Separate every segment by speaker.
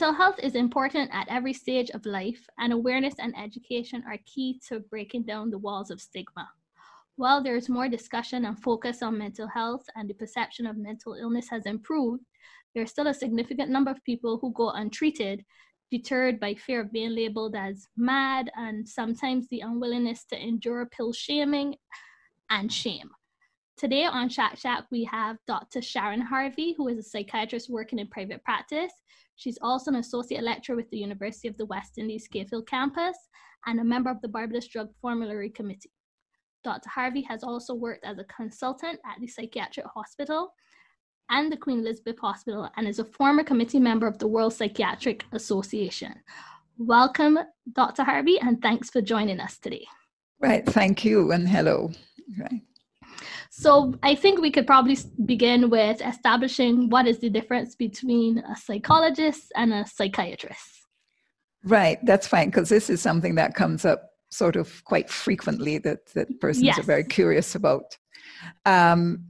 Speaker 1: mental health is important at every stage of life, and awareness and education are key to breaking down the walls of stigma. While there is more discussion and focus on mental health and the perception of mental illness has improved, there is still a significant number of people who go untreated, deterred by fear of being labeled as mad and sometimes the unwillingness to endure pill shaming and shame. Today on Chat Chat, we have Dr. Sharon Harvey, who is a psychiatrist working in private practice. She's also an associate lecturer with the University of the West Indies Cave Hill campus and a member of the Barbados Drug Formulary Committee. Dr. Harvey has also worked as a consultant at the Psychiatric Hospital and the Queen Elizabeth Hospital and is a former committee member of the World Psychiatric Association. Welcome, Dr. Harvey, and thanks for joining us today.
Speaker 2: Right, thank you, and hello. Right.
Speaker 1: So I think we could probably begin with establishing what is the difference between a psychologist and a psychiatrist.
Speaker 2: Right, that's fine because this is something that comes up sort of quite frequently that that persons yes. are very curious about. Um,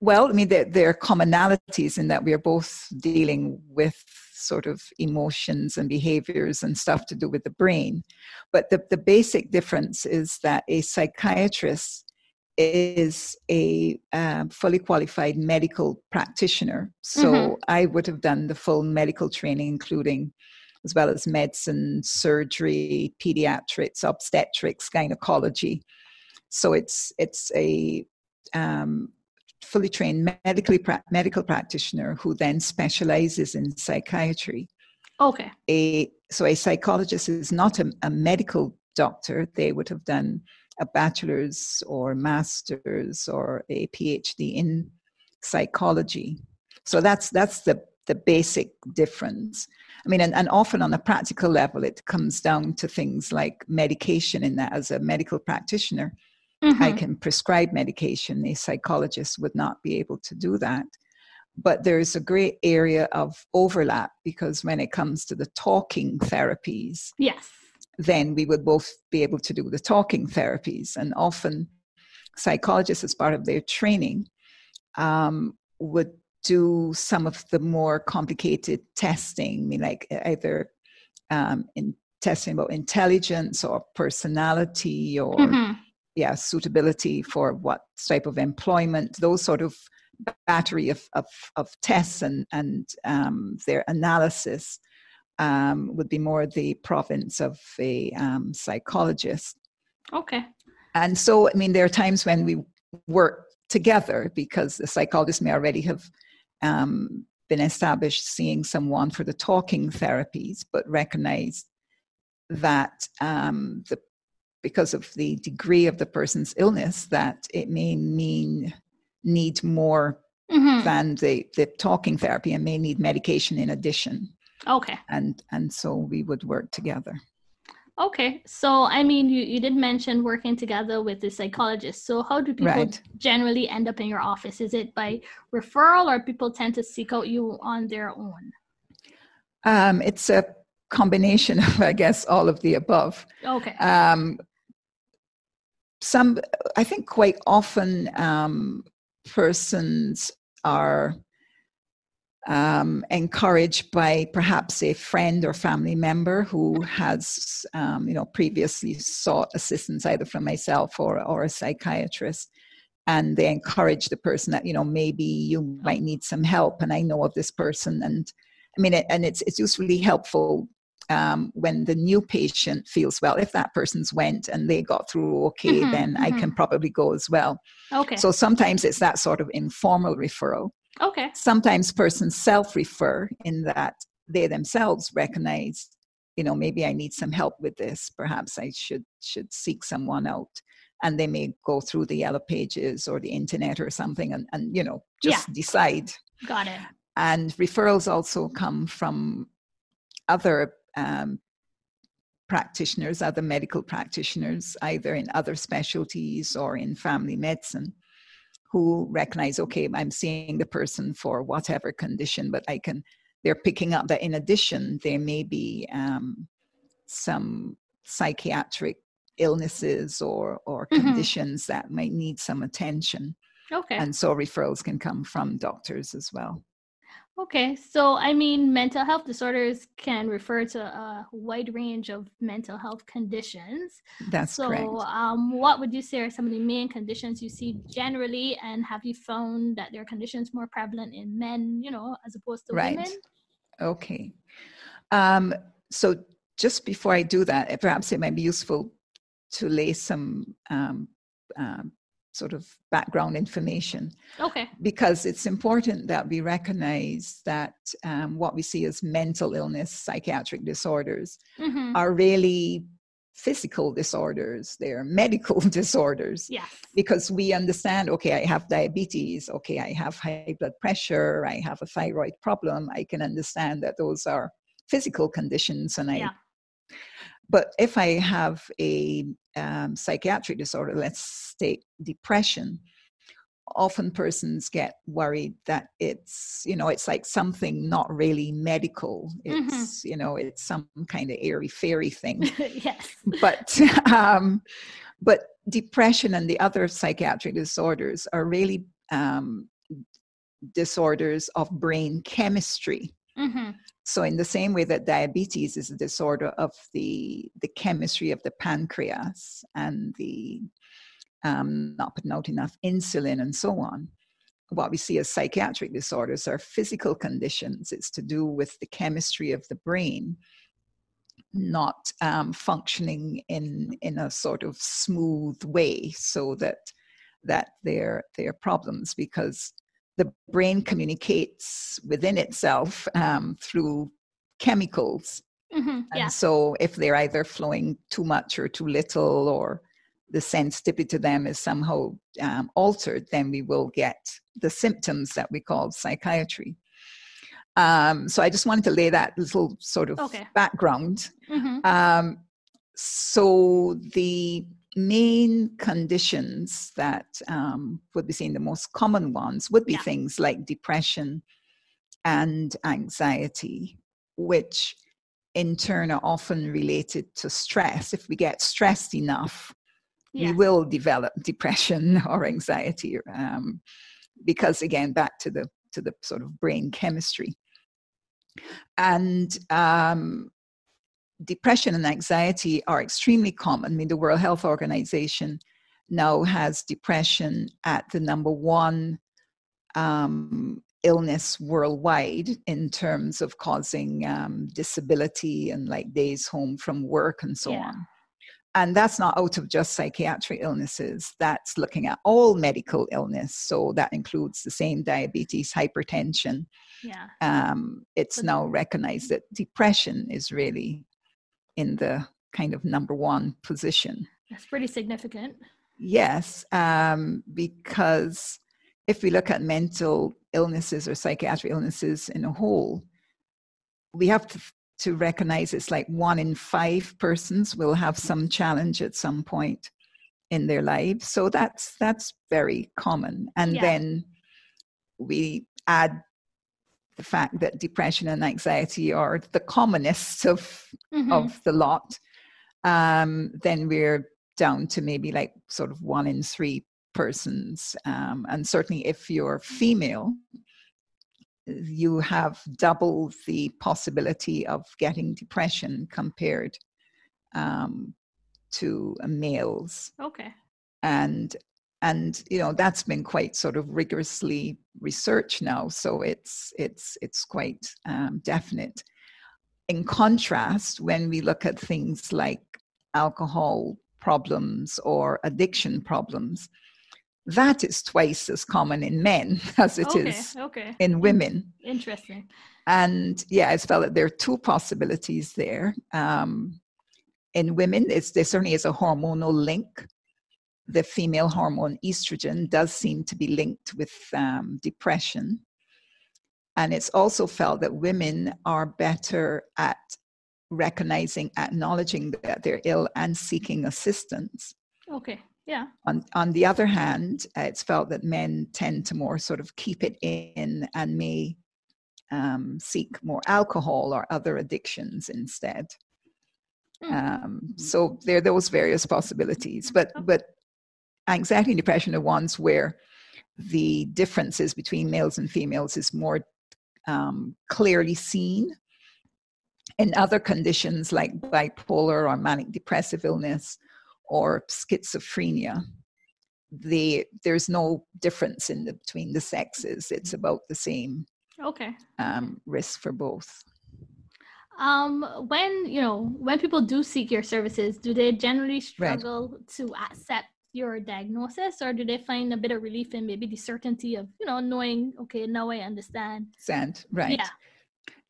Speaker 2: well, I mean, there, there are commonalities in that we are both dealing with sort of emotions and behaviors and stuff to do with the brain. But the, the basic difference is that a psychiatrist is a um, fully qualified medical practitioner. So mm-hmm. I would have done the full medical training, including as well as medicine, surgery, pediatrics, obstetrics, gynecology. So it's it's a um, fully trained medically pra- medical practitioner who then specializes in psychiatry.
Speaker 1: Okay.
Speaker 2: A so a psychologist is not a, a medical doctor. They would have done a bachelor's or master's or a PhD in psychology. So that's that's the the basic difference. I mean, and, and often on a practical level, it comes down to things like medication. In that, as a medical practitioner, mm-hmm. I can prescribe medication. A psychologist would not be able to do that. But there's a great area of overlap because when it comes to the talking therapies,
Speaker 1: yes,
Speaker 2: then we would both be able to do the talking therapies. And often, psychologists, as part of their training, um, would do some of the more complicated testing, I mean, like either um, in testing about intelligence or personality or mm-hmm. yeah suitability for what type of employment those sort of battery of, of, of tests and, and um, their analysis um, would be more the province of a um, psychologist.
Speaker 1: Okay.
Speaker 2: And so, I mean, there are times when we work together because the psychologist may already have um, been established seeing someone for the talking therapies, but recognize that um, the because of the degree of the person's illness, that it may mean need more mm-hmm. than the, the talking therapy and may need medication in addition.
Speaker 1: Okay.
Speaker 2: And and so we would work together.
Speaker 1: Okay. So I mean you, you did mention working together with the psychologist. So how do people right. generally end up in your office? Is it by referral or people tend to seek out you on their own?
Speaker 2: Um, it's a combination of I guess all of the above.
Speaker 1: Okay.
Speaker 2: Um, some I think quite often um, persons are um, encouraged by perhaps a friend or family member who has, um, you know, previously sought assistance either from myself or, or a psychiatrist. And they encourage the person that, you know, maybe you might need some help and I know of this person. And I mean, and it's, it's usefully helpful um, when the new patient feels well. If that person's went and they got through okay, mm-hmm, then mm-hmm. I can probably go as well.
Speaker 1: Okay.
Speaker 2: So sometimes it's that sort of informal referral.
Speaker 1: Okay.
Speaker 2: Sometimes persons self refer in that they themselves recognize, you know, maybe I need some help with this. Perhaps I should should seek someone out. And they may go through the yellow pages or the internet or something and, and you know, just yeah. decide.
Speaker 1: Got it.
Speaker 2: And referrals also come from other um, practitioners, other medical practitioners, either in other specialties or in family medicine who recognize, okay, I'm seeing the person for whatever condition, but I can, they're picking up that in addition, there may be um, some psychiatric illnesses or, or mm-hmm. conditions that might need some attention.
Speaker 1: Okay.
Speaker 2: And so referrals can come from doctors as well.
Speaker 1: Okay, so I mean, mental health disorders can refer to a wide range of mental health conditions.
Speaker 2: That's
Speaker 1: so,
Speaker 2: correct.
Speaker 1: Um, what would you say are some of the main conditions you see generally, and have you found that there are conditions more prevalent in men, you know, as opposed to
Speaker 2: right.
Speaker 1: women?
Speaker 2: Okay. Um, so, just before I do that, perhaps it might be useful to lay some um, um, sort of background information.
Speaker 1: Okay.
Speaker 2: Because it's important that we recognize that um, what we see as mental illness, psychiatric disorders, mm-hmm. are really physical disorders, they're medical disorders.
Speaker 1: Yeah.
Speaker 2: Because we understand, okay, I have diabetes, okay, I have high blood pressure, I have a thyroid problem. I can understand that those are physical conditions and I yeah. But if I have a um, psychiatric disorder, let's take depression, often persons get worried that it's you know it's like something not really medical mm-hmm. it's mm-hmm. you know it's some kind of airy fairy thing
Speaker 1: yes
Speaker 2: but um but depression and the other psychiatric disorders are really um disorders of brain chemistry mm-hmm. So, in the same way that diabetes is a disorder of the, the chemistry of the pancreas and the um, not putting out enough insulin and so on, what we see as psychiatric disorders are physical conditions. It's to do with the chemistry of the brain not um, functioning in in a sort of smooth way, so that that they're they're problems because the brain communicates within itself um, through chemicals. Mm-hmm, yeah. And so, if they're either flowing too much or too little, or the sensitivity to them is somehow um, altered, then we will get the symptoms that we call psychiatry. Um, so, I just wanted to lay that little sort of okay. background. Mm-hmm. Um, so, the main conditions that um, would be seen the most common ones would be yeah. things like depression and anxiety, which in turn are often related to stress. If we get stressed enough, yeah. we will develop depression or anxiety, um, because again, back to the to the sort of brain chemistry. And um, depression and anxiety are extremely common. I mean, the World Health Organization now has depression at the number one um, illness worldwide in terms of causing um, disability and like days home from work and so yeah. on. And that's not out of just psychiatric illnesses, that's looking at all medical illness. So that includes the same diabetes, hypertension.
Speaker 1: Yeah.
Speaker 2: Um, it's now recognized that depression is really in the kind of number one position.
Speaker 1: That's pretty significant.
Speaker 2: Yes, um, because if we look at mental illnesses or psychiatric illnesses in a whole, we have to, to recognize it's like one in five persons will have some challenge at some point in their lives. So that's that's very common. And yeah. then we add the fact that depression and anxiety are the commonest of mm-hmm. of the lot, um, then we're down to maybe like sort of one in three persons. Um, and certainly, if you're female, you have double the possibility of getting depression compared um, to males.
Speaker 1: Okay.
Speaker 2: And and you know that's been quite sort of rigorously researched now so it's it's it's quite um, definite. In contrast when we look at things like alcohol problems or addiction problems that is twice as common in men as it
Speaker 1: okay,
Speaker 2: is
Speaker 1: okay.
Speaker 2: in women.
Speaker 1: interesting.
Speaker 2: And yeah i felt that there are two possibilities there. Um, in women it's, there certainly is a hormonal link the female hormone estrogen does seem to be linked with um, depression. And it's also felt that women are better at recognizing, acknowledging that they're ill and seeking assistance.
Speaker 1: Okay, yeah.
Speaker 2: On, on the other hand, uh, it's felt that men tend to more sort of keep it in and may um, seek more alcohol or other addictions instead. Mm. Um, so there are those various possibilities, but but anxiety and depression are ones where the differences between males and females is more um, clearly seen. In other conditions like bipolar or manic depressive illness or schizophrenia, the there's no difference in the, between the sexes. It's about the same
Speaker 1: okay
Speaker 2: um, risk for both.
Speaker 1: Um, when you know when people do seek your services, do they generally struggle right. to accept your diagnosis, or do they find a bit of relief in maybe the certainty of you know knowing okay now I understand?
Speaker 2: Understand right? Yeah.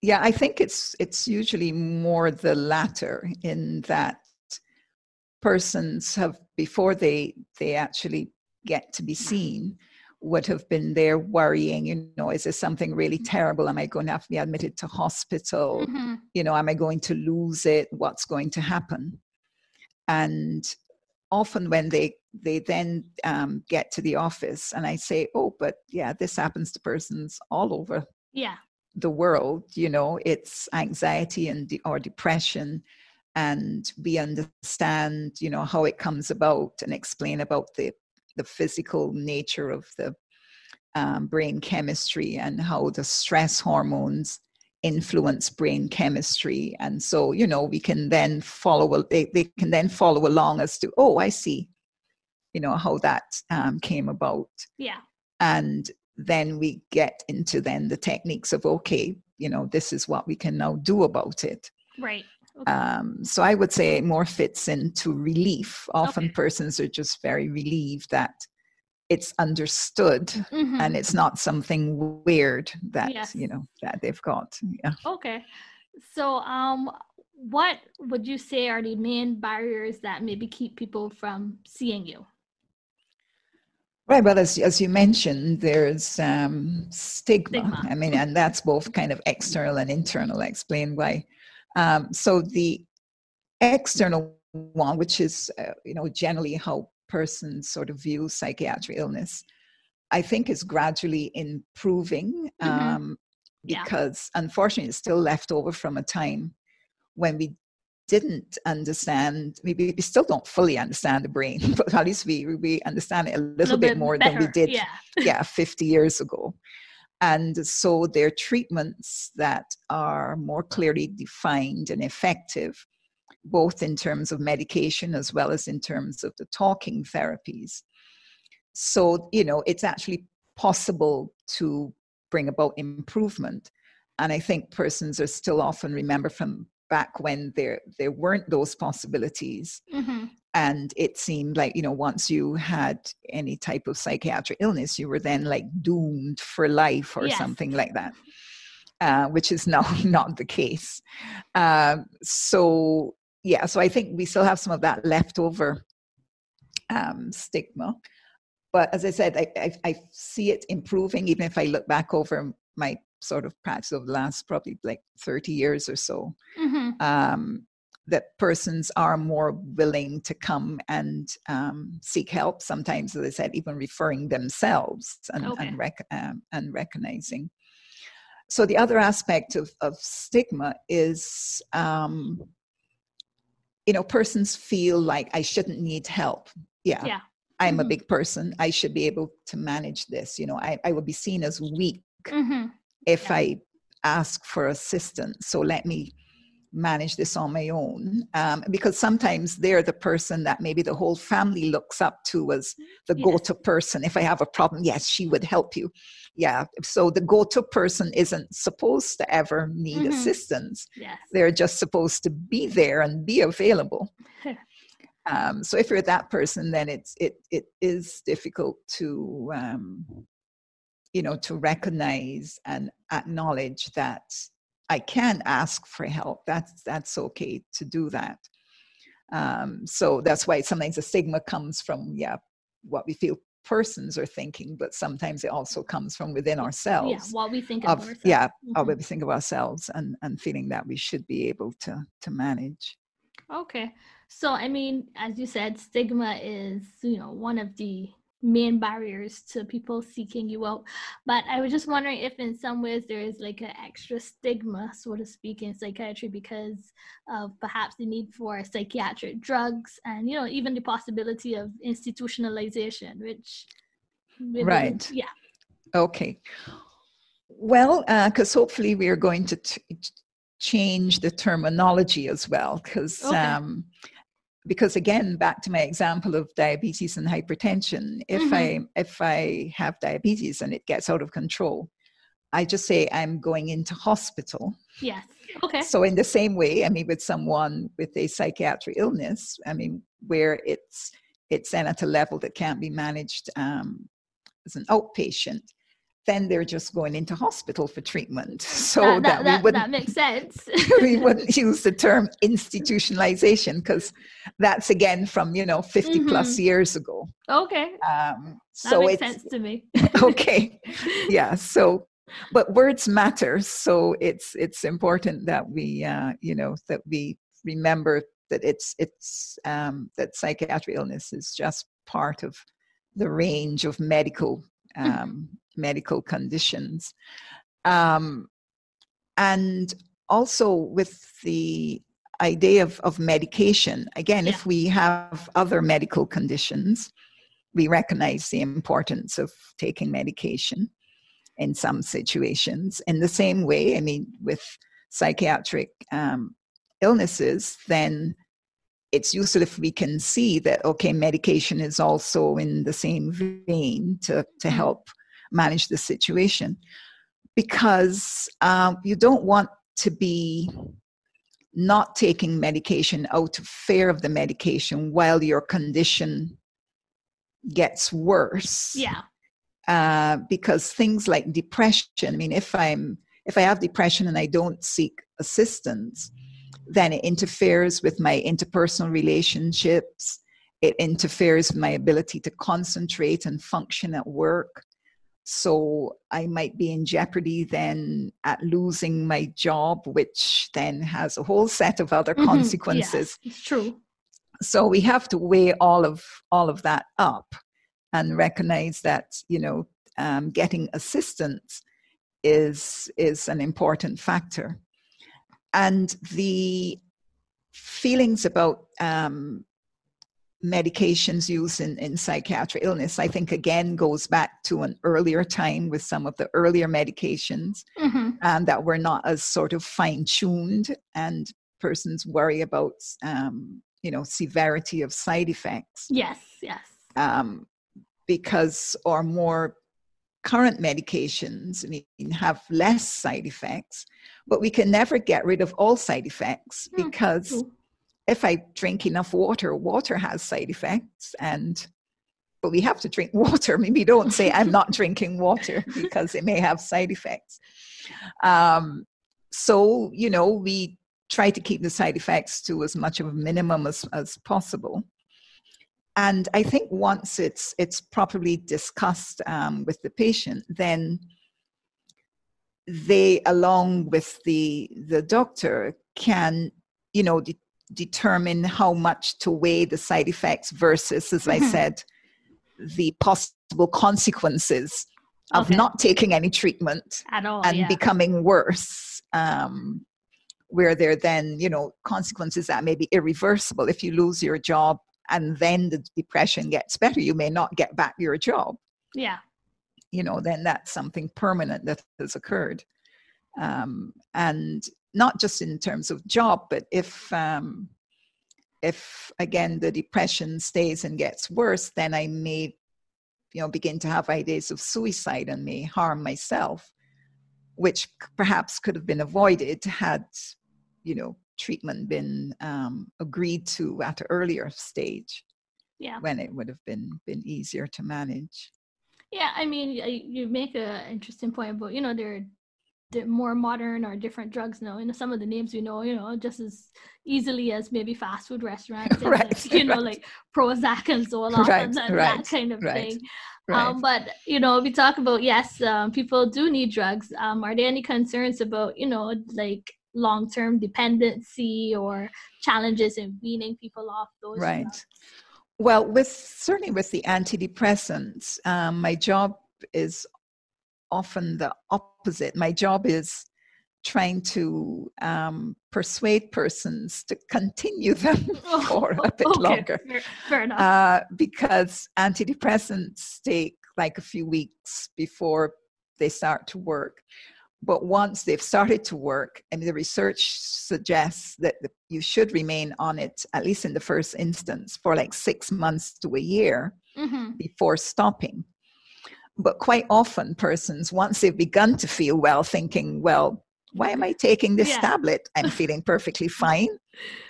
Speaker 2: Yeah, I think it's it's usually more the latter in that persons have before they they actually get to be seen would have been there worrying you know is there something really mm-hmm. terrible am i going to have to be admitted to hospital mm-hmm. you know am i going to lose it what's going to happen and often when they they then um, get to the office and i say oh but yeah this happens to persons all over
Speaker 1: yeah.
Speaker 2: the world you know it's anxiety and de- or depression and we understand you know how it comes about and explain about the the physical nature of the um, brain chemistry and how the stress hormones influence brain chemistry and so you know we can then follow they, they can then follow along as to oh i see you know how that um, came about
Speaker 1: yeah
Speaker 2: and then we get into then the techniques of okay you know this is what we can now do about it
Speaker 1: right
Speaker 2: Okay. Um, so I would say it more fits into relief. Often okay. persons are just very relieved that it's understood mm-hmm. and it's not something weird that yes. you know that they've got. Yeah.
Speaker 1: Okay. So um what would you say are the main barriers that maybe keep people from seeing you?
Speaker 2: Right. Well, as, as you mentioned, there's um, stigma. stigma. I mean, and that's both kind of external and internal. I explain why um, so the external one, which is uh, you know generally how persons sort of view psychiatric illness, I think is gradually improving mm-hmm. um, because yeah. unfortunately it's still left over from a time when we didn't understand maybe we still don't fully understand the brain but at least we we understand it a little, a little bit, bit, more better. than we did
Speaker 1: yeah.
Speaker 2: yeah 50 years ago and so they're treatments that are more clearly defined and effective, both in terms of medication as well as in terms of the talking therapies. So, you know, it's actually possible to bring about improvement. And I think persons are still often remember from back when there there weren't those possibilities mm-hmm and it seemed like you know once you had any type of psychiatric illness you were then like doomed for life or yes. something like that uh, which is now not the case um, so yeah so i think we still have some of that leftover um, stigma but as i said I, I, I see it improving even if i look back over my sort of practice over the last probably like 30 years or so mm-hmm. um, that persons are more willing to come and um, seek help. Sometimes, as I said, even referring themselves and okay. and, rec- um, and, recognizing. So the other aspect of, of stigma is, um, you know, persons feel like I shouldn't need help. Yeah.
Speaker 1: yeah.
Speaker 2: I'm mm-hmm. a big person. I should be able to manage this. You know, I, I would be seen as weak mm-hmm. if yeah. I ask for assistance. So let me manage this on my own um, because sometimes they're the person that maybe the whole family looks up to as the yes. go-to person if i have a problem yes she would help you yeah so the go-to person isn't supposed to ever need mm-hmm. assistance
Speaker 1: yes.
Speaker 2: they're just supposed to be there and be available um, so if you're that person then it's it it is difficult to um, you know to recognize and acknowledge that I can ask for help. That's that's okay to do that. Um, so that's why sometimes the stigma comes from yeah what we feel persons are thinking, but sometimes it also comes from within ourselves.
Speaker 1: Yeah, what we think of, of
Speaker 2: yeah, mm-hmm. what we think of ourselves, and and feeling that we should be able to to manage.
Speaker 1: Okay, so I mean, as you said, stigma is you know one of the main barriers to people seeking you out. But I was just wondering if, in some ways, there is like an extra stigma, so to speak, in psychiatry because of perhaps the need for psychiatric drugs and, you know, even the possibility of institutionalization, which.
Speaker 2: Right.
Speaker 1: Yeah.
Speaker 2: Okay. Well, because uh, hopefully we are going to t- change the terminology as well, because okay. um, because again, back to my example of diabetes and hypertension. If mm-hmm. I if I have diabetes and it gets out of control, I just say I'm going into hospital.
Speaker 1: Yes. Okay.
Speaker 2: So in the same way, I mean, with someone with a psychiatric illness, I mean, where it's it's then at a level that can't be managed um, as an outpatient, then they're just going into hospital for treatment. So
Speaker 1: that, that, that, we wouldn't, that makes sense.
Speaker 2: we wouldn't use the term institutionalization because that's again from you know 50 mm-hmm. plus years ago.
Speaker 1: Okay. Um, so that makes sense to me.
Speaker 2: okay. Yeah. So but words matter so it's it's important that we uh, you know that we remember that it's it's um, that psychiatric illness is just part of the range of medical um, medical conditions um, and also with the idea of, of medication again yeah. if we have other medical conditions we recognize the importance of taking medication in some situations. In the same way, I mean, with psychiatric um, illnesses, then it's useful if we can see that, okay, medication is also in the same vein to, to mm-hmm. help manage the situation. Because um, you don't want to be not taking medication out of fear of the medication while your condition gets worse.
Speaker 1: Yeah.
Speaker 2: Uh, because things like depression i mean if i'm if i have depression and i don't seek assistance then it interferes with my interpersonal relationships it interferes with my ability to concentrate and function at work so i might be in jeopardy then at losing my job which then has a whole set of other mm-hmm. consequences.
Speaker 1: It's true.
Speaker 2: So we have to weigh all of all of that up and recognize that you know um, getting assistance is is an important factor. And the feelings about um, medications used in, in psychiatric illness i think again goes back to an earlier time with some of the earlier medications mm-hmm. um, that were not as sort of fine-tuned and persons worry about um, you know severity of side effects
Speaker 1: yes yes um,
Speaker 2: because our more current medications I mean, have less side effects, but we can never get rid of all side effects hmm, because mm-hmm. If I drink enough water, water has side effects and but we have to drink water. Maybe don't say I'm not drinking water because it may have side effects. Um, so, you know, we try to keep the side effects to as much of a minimum as, as possible and I think once it's it's properly discussed um, with the patient, then they, along with the the doctor, can you know de- determine how much to weigh the side effects versus, as mm-hmm. I said, the possible consequences of okay. not taking any treatment
Speaker 1: at all
Speaker 2: and
Speaker 1: yeah.
Speaker 2: becoming worse. Um, where there then you know consequences that may be irreversible if you lose your job and then the depression gets better, you may not get back your job.
Speaker 1: Yeah.
Speaker 2: You know, then that's something permanent that has occurred. Um, and not just in terms of job, but if um, if again the depression stays and gets worse, then I may, you know, begin to have ideas of suicide and may harm myself, which perhaps could have been avoided had, you know, treatment been um, agreed to at an earlier stage
Speaker 1: yeah.
Speaker 2: when it would have been been easier to manage.
Speaker 1: Yeah i mean you make an interesting point but you know there are more modern or different drugs now. You know, some of the names we know, you know, just as easily as maybe fast food restaurants,
Speaker 2: right,
Speaker 1: like, you know, like Prozac and Zoloft right, and that, right, that kind of right, thing. Um, but you know, we talk about yes, um, people do need drugs. Um, are there any concerns about you know, like long term dependency or challenges in weaning people off those
Speaker 2: right drugs? well with certainly with the antidepressants um, my job is often the opposite my job is trying to um, persuade persons to continue them oh, for a bit
Speaker 1: okay.
Speaker 2: longer
Speaker 1: fair, fair enough.
Speaker 2: Uh, because antidepressants take like a few weeks before they start to work. But once they've started to work, and the research suggests that you should remain on it, at least in the first instance, for like six months to a year mm-hmm. before stopping. But quite often, persons, once they've begun to feel well, thinking, well, why am I taking this yeah. tablet? I'm feeling perfectly fine.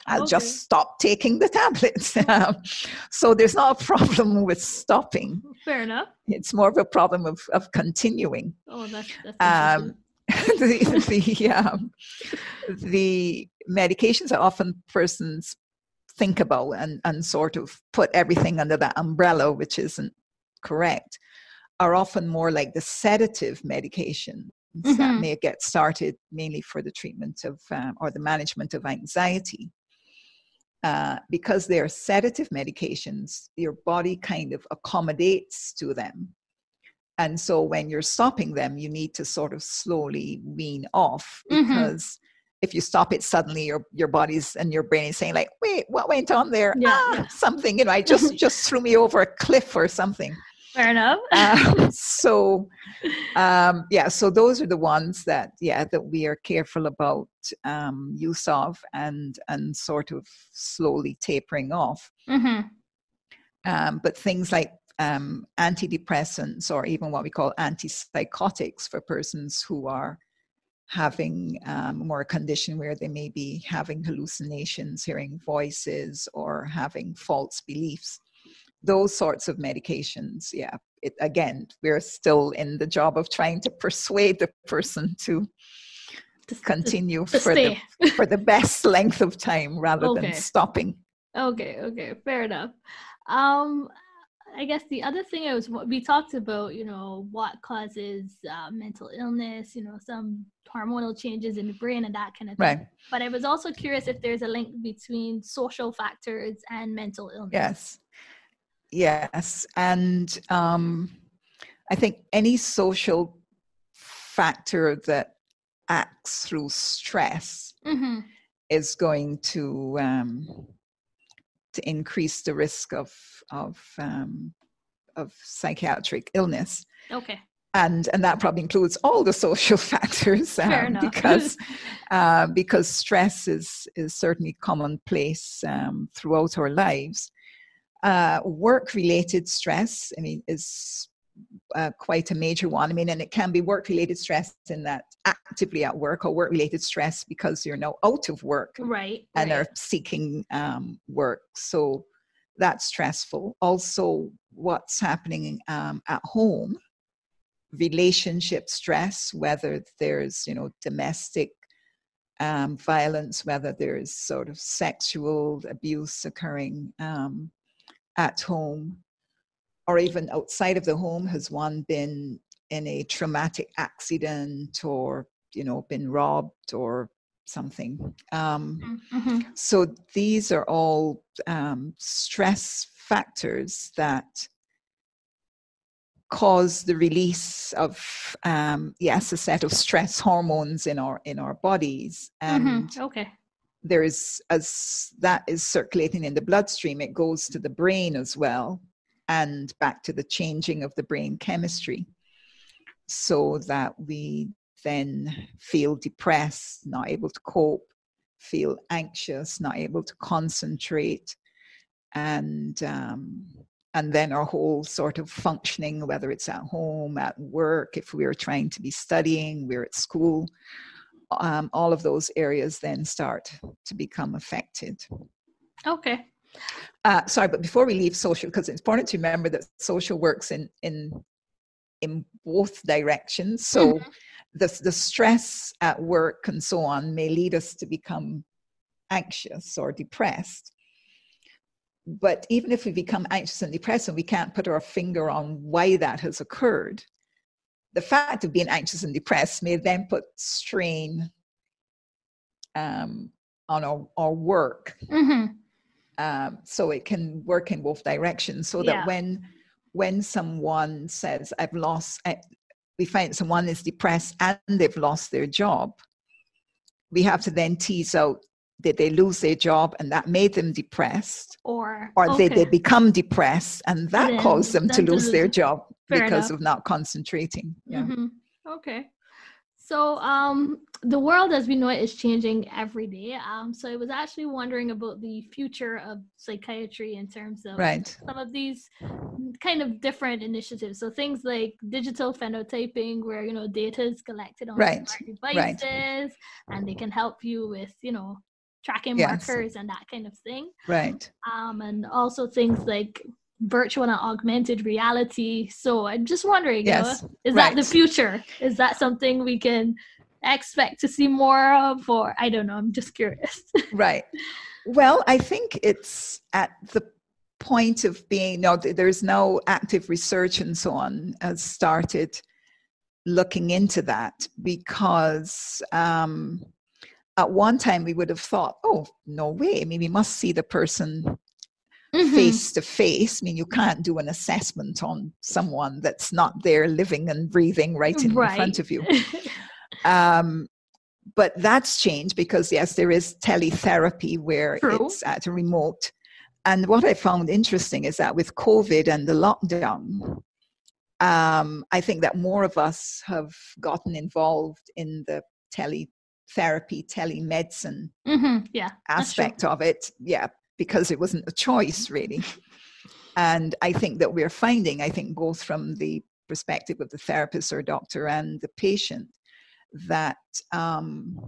Speaker 2: I'll okay. just stop taking the tablets. So there's not a problem with stopping.
Speaker 1: Fair enough.
Speaker 2: It's more of a problem of, of continuing.
Speaker 1: Oh, that's, that's
Speaker 2: um, the the, um, the medications are often persons think about and, and sort of put everything under that umbrella, which isn't correct, are often more like the sedative medication mm-hmm. that may get started mainly for the treatment of um, or the management of anxiety. Uh, because they're sedative medications, your body kind of accommodates to them. And so when you're stopping them, you need to sort of slowly wean off mm-hmm. because mm-hmm. if you stop it suddenly, your your body's and your brain is saying like, "Wait, what went on there? Yeah, ah, yeah. something you know, I just just threw me over a cliff or something."
Speaker 1: Fair enough. um,
Speaker 2: so, um, yeah, so those are the ones that, yeah, that we are careful about um, use of and and sort of slowly tapering off. Mm-hmm. Um, but things like um, antidepressants or even what we call antipsychotics for persons who are having um, more a condition where they may be having hallucinations, hearing voices, or having false beliefs those sorts of medications yeah it, again we're still in the job of trying to persuade the person to continue to for the for the best length of time rather okay. than stopping
Speaker 1: okay okay fair enough um I guess the other thing I was we talked about, you know, what causes uh, mental illness, you know, some hormonal changes in the brain and that kind of thing. Right. But I was also curious if there's a link between social factors and mental illness.
Speaker 2: Yes. Yes, and um, I think any social factor that acts through stress mm-hmm. is going to um, to increase the risk of of um, of psychiatric illness.
Speaker 1: Okay.
Speaker 2: And and that probably includes all the social factors um, because uh, because stress is is certainly commonplace um, throughout our lives. Uh, work related stress, I mean, is uh, quite a major one. I mean, and it can be work related stress in that actively at work or work related stress because you're now out of work.
Speaker 1: Right.
Speaker 2: And
Speaker 1: right.
Speaker 2: are seeking um, work. So that's stressful. Also, what's happening um, at home, relationship stress, whether there's, you know, domestic um, violence, whether there's sort of sexual abuse occurring. Um, at home or even outside of the home has one been in a traumatic accident or you know been robbed or something um, mm-hmm. so these are all um, stress factors that cause the release of um, yes a set of stress hormones in our in our bodies
Speaker 1: mm-hmm. and mm-hmm. okay
Speaker 2: there is as that is circulating in the bloodstream. It goes to the brain as well and back to the changing of the brain chemistry so that we then feel depressed not able to cope feel anxious not able to concentrate and um, and then our whole sort of functioning whether it's at home at work if we are trying to be studying we're at school um, all of those areas then start to become affected.
Speaker 1: Okay.
Speaker 2: Uh, sorry, but before we leave social, because it's important to remember that social works in in in both directions. So mm-hmm. the the stress at work and so on may lead us to become anxious or depressed. But even if we become anxious and depressed and we can't put our finger on why that has occurred, the fact of being anxious and depressed may then put strain um, on our, our work. Mm-hmm. Um, so it can work in both directions. So that yeah. when when someone says, "I've lost," I, we find someone is depressed and they've lost their job. We have to then tease out did they lose their job and that made them depressed
Speaker 1: or
Speaker 2: or okay. did they become depressed and that caused them to lose their job because enough. of not concentrating yeah mm-hmm.
Speaker 1: Okay. So um, the world as we know it is changing every day. Um, so I was actually wondering about the future of psychiatry in terms of
Speaker 2: right.
Speaker 1: some of these kind of different initiatives. So things like digital phenotyping, where you know data is collected on
Speaker 2: right.
Speaker 1: devices, right. and they can help you with you know tracking yes. markers and that kind of thing.
Speaker 2: Right.
Speaker 1: Um, and also things like virtual and augmented reality. So I'm just wondering, yes, you know, is right. that the future? Is that something we can expect to see more of? Or I don't know, I'm just curious.
Speaker 2: right. Well, I think it's at the point of being, no, there's no active research and so on has started looking into that because um, at one time we would have thought, oh, no way. I mean, we must see the person face to face. I mean, you can't do an assessment on someone that's not there living and breathing right in right. front of you. um, but that's changed because, yes, there is teletherapy where True. it's at a remote. And what I found interesting is that with COVID and the lockdown, um, I think that more of us have gotten involved in the teletherapy, telemedicine
Speaker 1: mm-hmm. yeah,
Speaker 2: aspect of it. Yeah, because it wasn't a choice really. and I think that we're finding, I think, both from the perspective of the therapist or doctor and the patient, that um,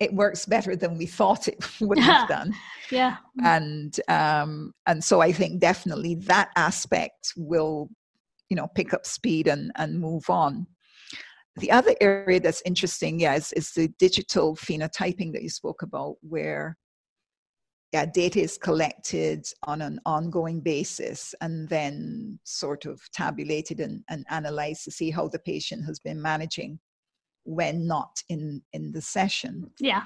Speaker 2: it works better than we thought it would have done.
Speaker 1: yeah.
Speaker 2: And um, and so I think definitely that aspect will, you know, pick up speed and and move on. The other area that's interesting, yeah, is, is the digital phenotyping that you spoke about, where yeah, data is collected on an ongoing basis and then sort of tabulated and, and analyzed to see how the patient has been managing when not in in the session
Speaker 1: yeah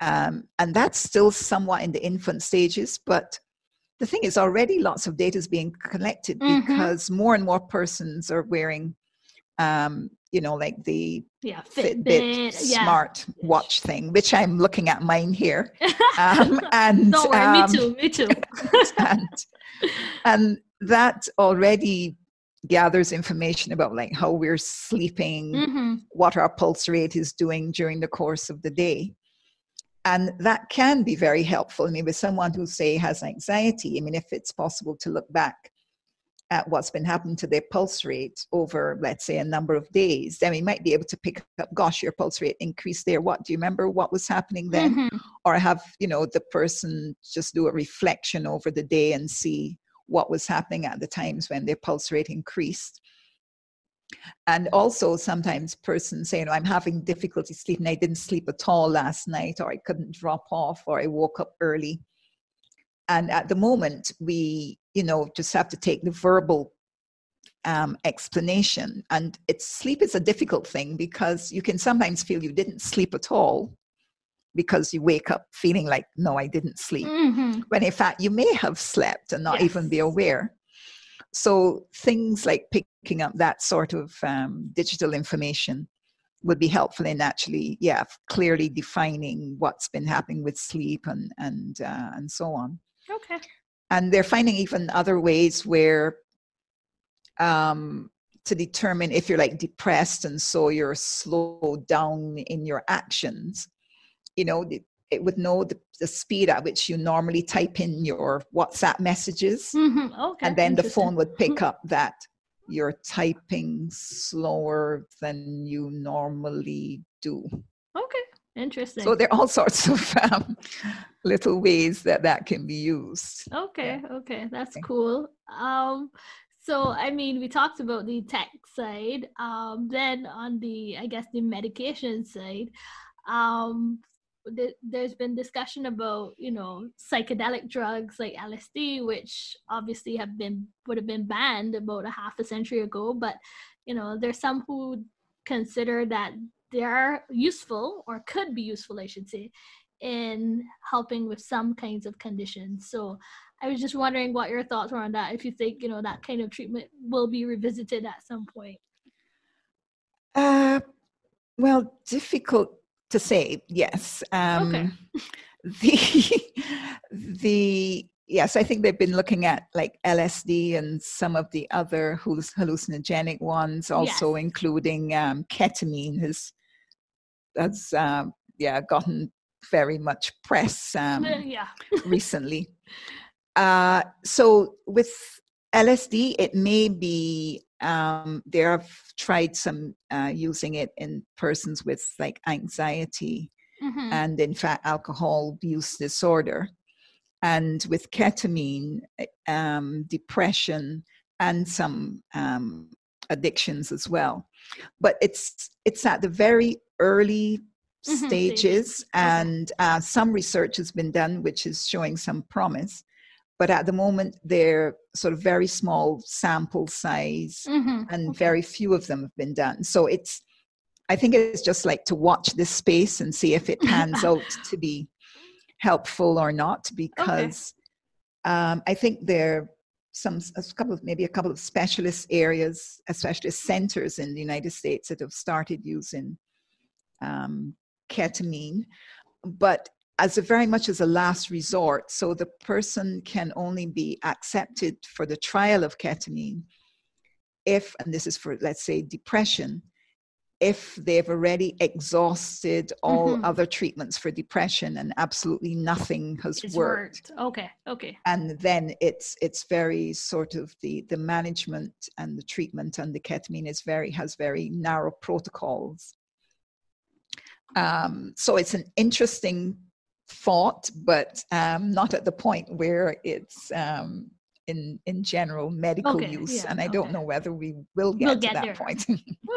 Speaker 2: um, and that's still somewhat in the infant stages but the thing is already lots of data is being collected mm-hmm. because more and more persons are wearing um, you know, like the
Speaker 1: yeah, Fitbit, Fitbit
Speaker 2: yeah. smart watch thing, which I'm looking at mine here. Um, and
Speaker 1: don't worry, um, me too, me too.
Speaker 2: and, and that already gathers information about like how we're sleeping, mm-hmm. what our pulse rate is doing during the course of the day. And that can be very helpful. I mean, with someone who say has anxiety, I mean, if it's possible to look back at what's been happening to their pulse rate over, let's say, a number of days, then we might be able to pick up, gosh, your pulse rate increased there. What do you remember what was happening then? Mm-hmm. Or have, you know, the person just do a reflection over the day and see what was happening at the times when their pulse rate increased. And also sometimes persons say, you know, I'm having difficulty sleeping. I didn't sleep at all last night, or I couldn't drop off, or I woke up early. And at the moment, we you know just have to take the verbal um, explanation and it's sleep is a difficult thing because you can sometimes feel you didn't sleep at all because you wake up feeling like no i didn't sleep mm-hmm. when in fact you may have slept and not yes. even be aware so things like picking up that sort of um, digital information would be helpful in actually yeah clearly defining what's been happening with sleep and and uh, and so on
Speaker 1: okay
Speaker 2: and they're finding even other ways where um, to determine if you're like depressed and so you're slowed down in your actions you know it would know the, the speed at which you normally type in your whatsapp messages
Speaker 1: mm-hmm. okay.
Speaker 2: and then the phone would pick mm-hmm. up that you're typing slower than you normally do
Speaker 1: okay interesting
Speaker 2: so there are all sorts of um, little ways that that can be used.
Speaker 1: Okay, yeah. okay, that's okay. cool. Um, so I mean, we talked about the tech side. Um, then on the, I guess, the medication side, um, th- there's been discussion about you know psychedelic drugs like LSD, which obviously have been would have been banned about a half a century ago, but you know there's some who consider that they are useful or could be useful, I should say, in helping with some kinds of conditions. So I was just wondering what your thoughts were on that. If you think you know that kind of treatment will be revisited at some point.
Speaker 2: Uh, well, difficult to say. Yes. Um,
Speaker 1: okay.
Speaker 2: the the yes, I think they've been looking at like LSD and some of the other hallucinogenic ones, also yes. including um, ketamine has has um, yeah gotten very much press um,
Speaker 1: yeah.
Speaker 2: recently. Uh, so with LSD, it may be um, they have tried some uh, using it in persons with like anxiety mm-hmm. and in fact alcohol use disorder and with ketamine eh, um, depression and some um, addictions as well but it's it's at the very early mm-hmm. stages and uh, some research has been done which is showing some promise but at the moment they're sort of very small sample size mm-hmm. and okay. very few of them have been done so it's i think it's just like to watch this space and see if it pans out to be helpful or not because okay. um, i think there are some a couple of maybe a couple of specialist areas especially centers in the united states that have started using um, ketamine but as a very much as a last resort. So the person can only be accepted for the trial of ketamine if, and this is for, let's say, depression, if they've already exhausted all mm-hmm. other treatments for depression and absolutely nothing has worked.
Speaker 1: worked. Okay, okay.
Speaker 2: And then it's it's very sort of the the management and the treatment and the ketamine is very has very narrow protocols. Um, so it's an interesting thought, but um, not at the point where it's um, in in general medical okay, use. Yeah, and I okay. don't know whether we will get we'll to that there. point.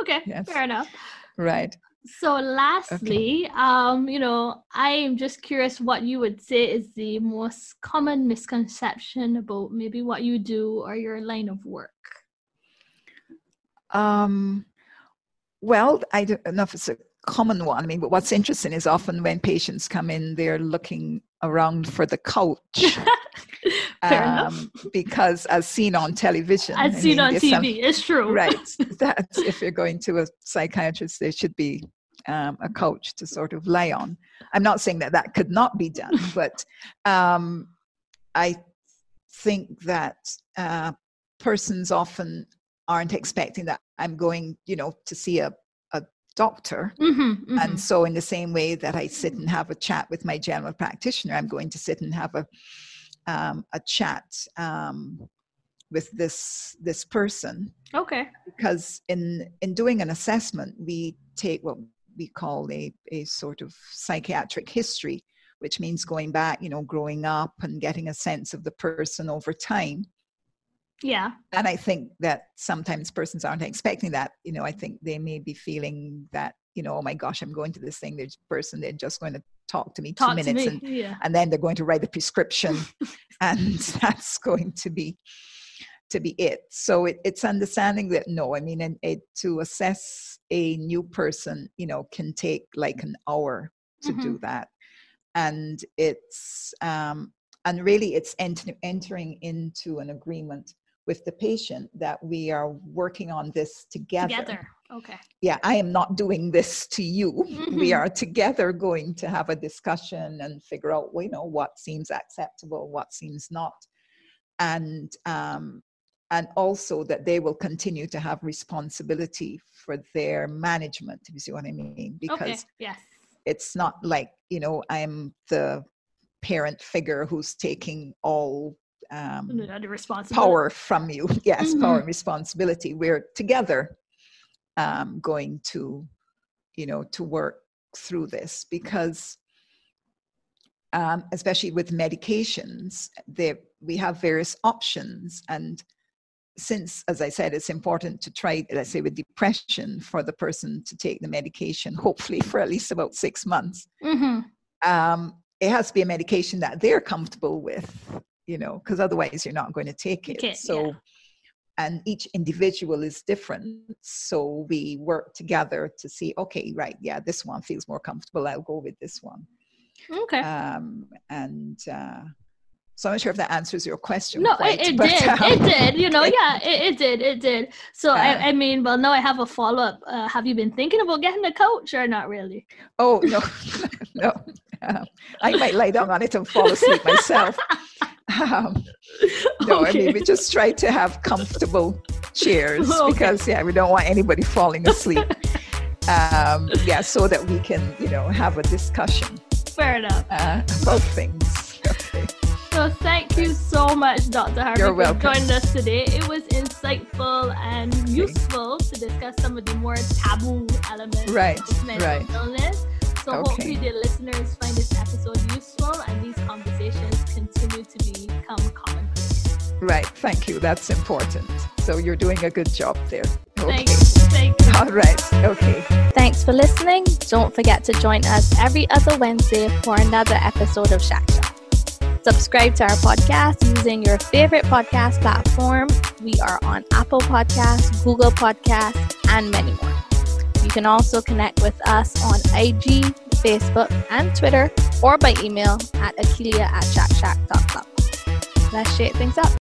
Speaker 1: okay, yes. fair enough.
Speaker 2: Right.
Speaker 1: So, lastly, okay. um, you know, I'm just curious what you would say is the most common misconception about maybe what you do or your line of work.
Speaker 2: Um, well, I don't know if it's a common one. I mean, but what's interesting is often when patients come in, they're looking around for the couch. um, because as seen on television,
Speaker 1: as I seen mean, on TV, some, it's true.
Speaker 2: Right. That's if you're going to a psychiatrist, there should be um, a couch to sort of lie on. I'm not saying that that could not be done, but um, I think that uh, persons often aren't expecting that I'm going, you know, to see a doctor. Mm-hmm, mm-hmm. And so, in the same way that I sit and have a chat with my general practitioner, I'm going to sit and have a um, a chat um, with this this person.
Speaker 1: Okay.
Speaker 2: Because in in doing an assessment, we take what we call a a sort of psychiatric history, which means going back, you know, growing up and getting a sense of the person over time.
Speaker 1: Yeah.
Speaker 2: And I think that sometimes persons aren't expecting that. You know, I think they may be feeling that, you know, oh my gosh, I'm going to this thing. There's a person, they're just going to talk to me
Speaker 1: talk
Speaker 2: two minutes
Speaker 1: me.
Speaker 2: and,
Speaker 1: yeah.
Speaker 2: and then they're going to write a prescription and that's going to be to be it. So it, it's understanding that no, I mean, and it, to assess a new person, you know, can take like an hour to mm-hmm. do that. And it's um, and really it's ent- entering into an agreement with the patient that we are working on this together.
Speaker 1: Together. Okay.
Speaker 2: Yeah, I am not doing this to you. Mm-hmm. We are together going to have a discussion and figure out, you know, what seems acceptable, what seems not, and um, and also that they will continue to have responsibility for their management. If you see what I mean?
Speaker 1: Because okay. yes.
Speaker 2: it's not like you know I'm the parent figure who's taking all um, power from you. Yes, mm-hmm. power and responsibility. We're together um, going to, you know, to work through this because, um, especially with medications, there we have various options. And since, as I said, it's important to try, let's say, with depression, for the person to take the medication, hopefully for at least about six months. Mm-hmm. Um, it has to be a medication that they're comfortable with you know, because otherwise you're not going to take it. Okay, so, yeah. and each individual is different. So we work together to see, okay, right, yeah, this one feels more comfortable. I'll go with this one.
Speaker 1: Okay.
Speaker 2: Um, and, uh, so I'm not sure if that answers your question.
Speaker 1: No,
Speaker 2: quite,
Speaker 1: it, it but, did. Um, it did. You know, yeah, it, it did. It did. So uh, I, I mean, well, now I have a follow up. Uh, have you been thinking about getting a coach or not really?
Speaker 2: Oh no, no. I might lie down on it and fall asleep myself. Um, no, okay. I mean, we just try to have comfortable chairs okay. because, yeah, we don't want anybody falling asleep. um, yeah, so that we can, you know, have a discussion.
Speaker 1: Fair enough.
Speaker 2: Uh, about things. Okay.
Speaker 1: So thank you so much, Dr. Harvey,
Speaker 2: You're
Speaker 1: for joining us today. It was insightful and useful to discuss some of the more taboo elements
Speaker 2: right,
Speaker 1: of mental
Speaker 2: right.
Speaker 1: illness. So okay. hopefully the listeners find this episode useful and these conversations continue to become commonplace.
Speaker 2: Right. Thank you. That's important. So you're doing a good job there.
Speaker 1: Okay. Thank you. Thank you.
Speaker 2: All right. Okay.
Speaker 1: Thanks for listening. Don't forget to join us every other Wednesday for another episode of Shack Shop. Subscribe to our podcast using your favorite podcast platform. We are on Apple Podcasts, Google Podcasts, and many more. You can also connect with us on IG, Facebook, and Twitter, or by email at akilia at chatchat.club. Let's shake things up.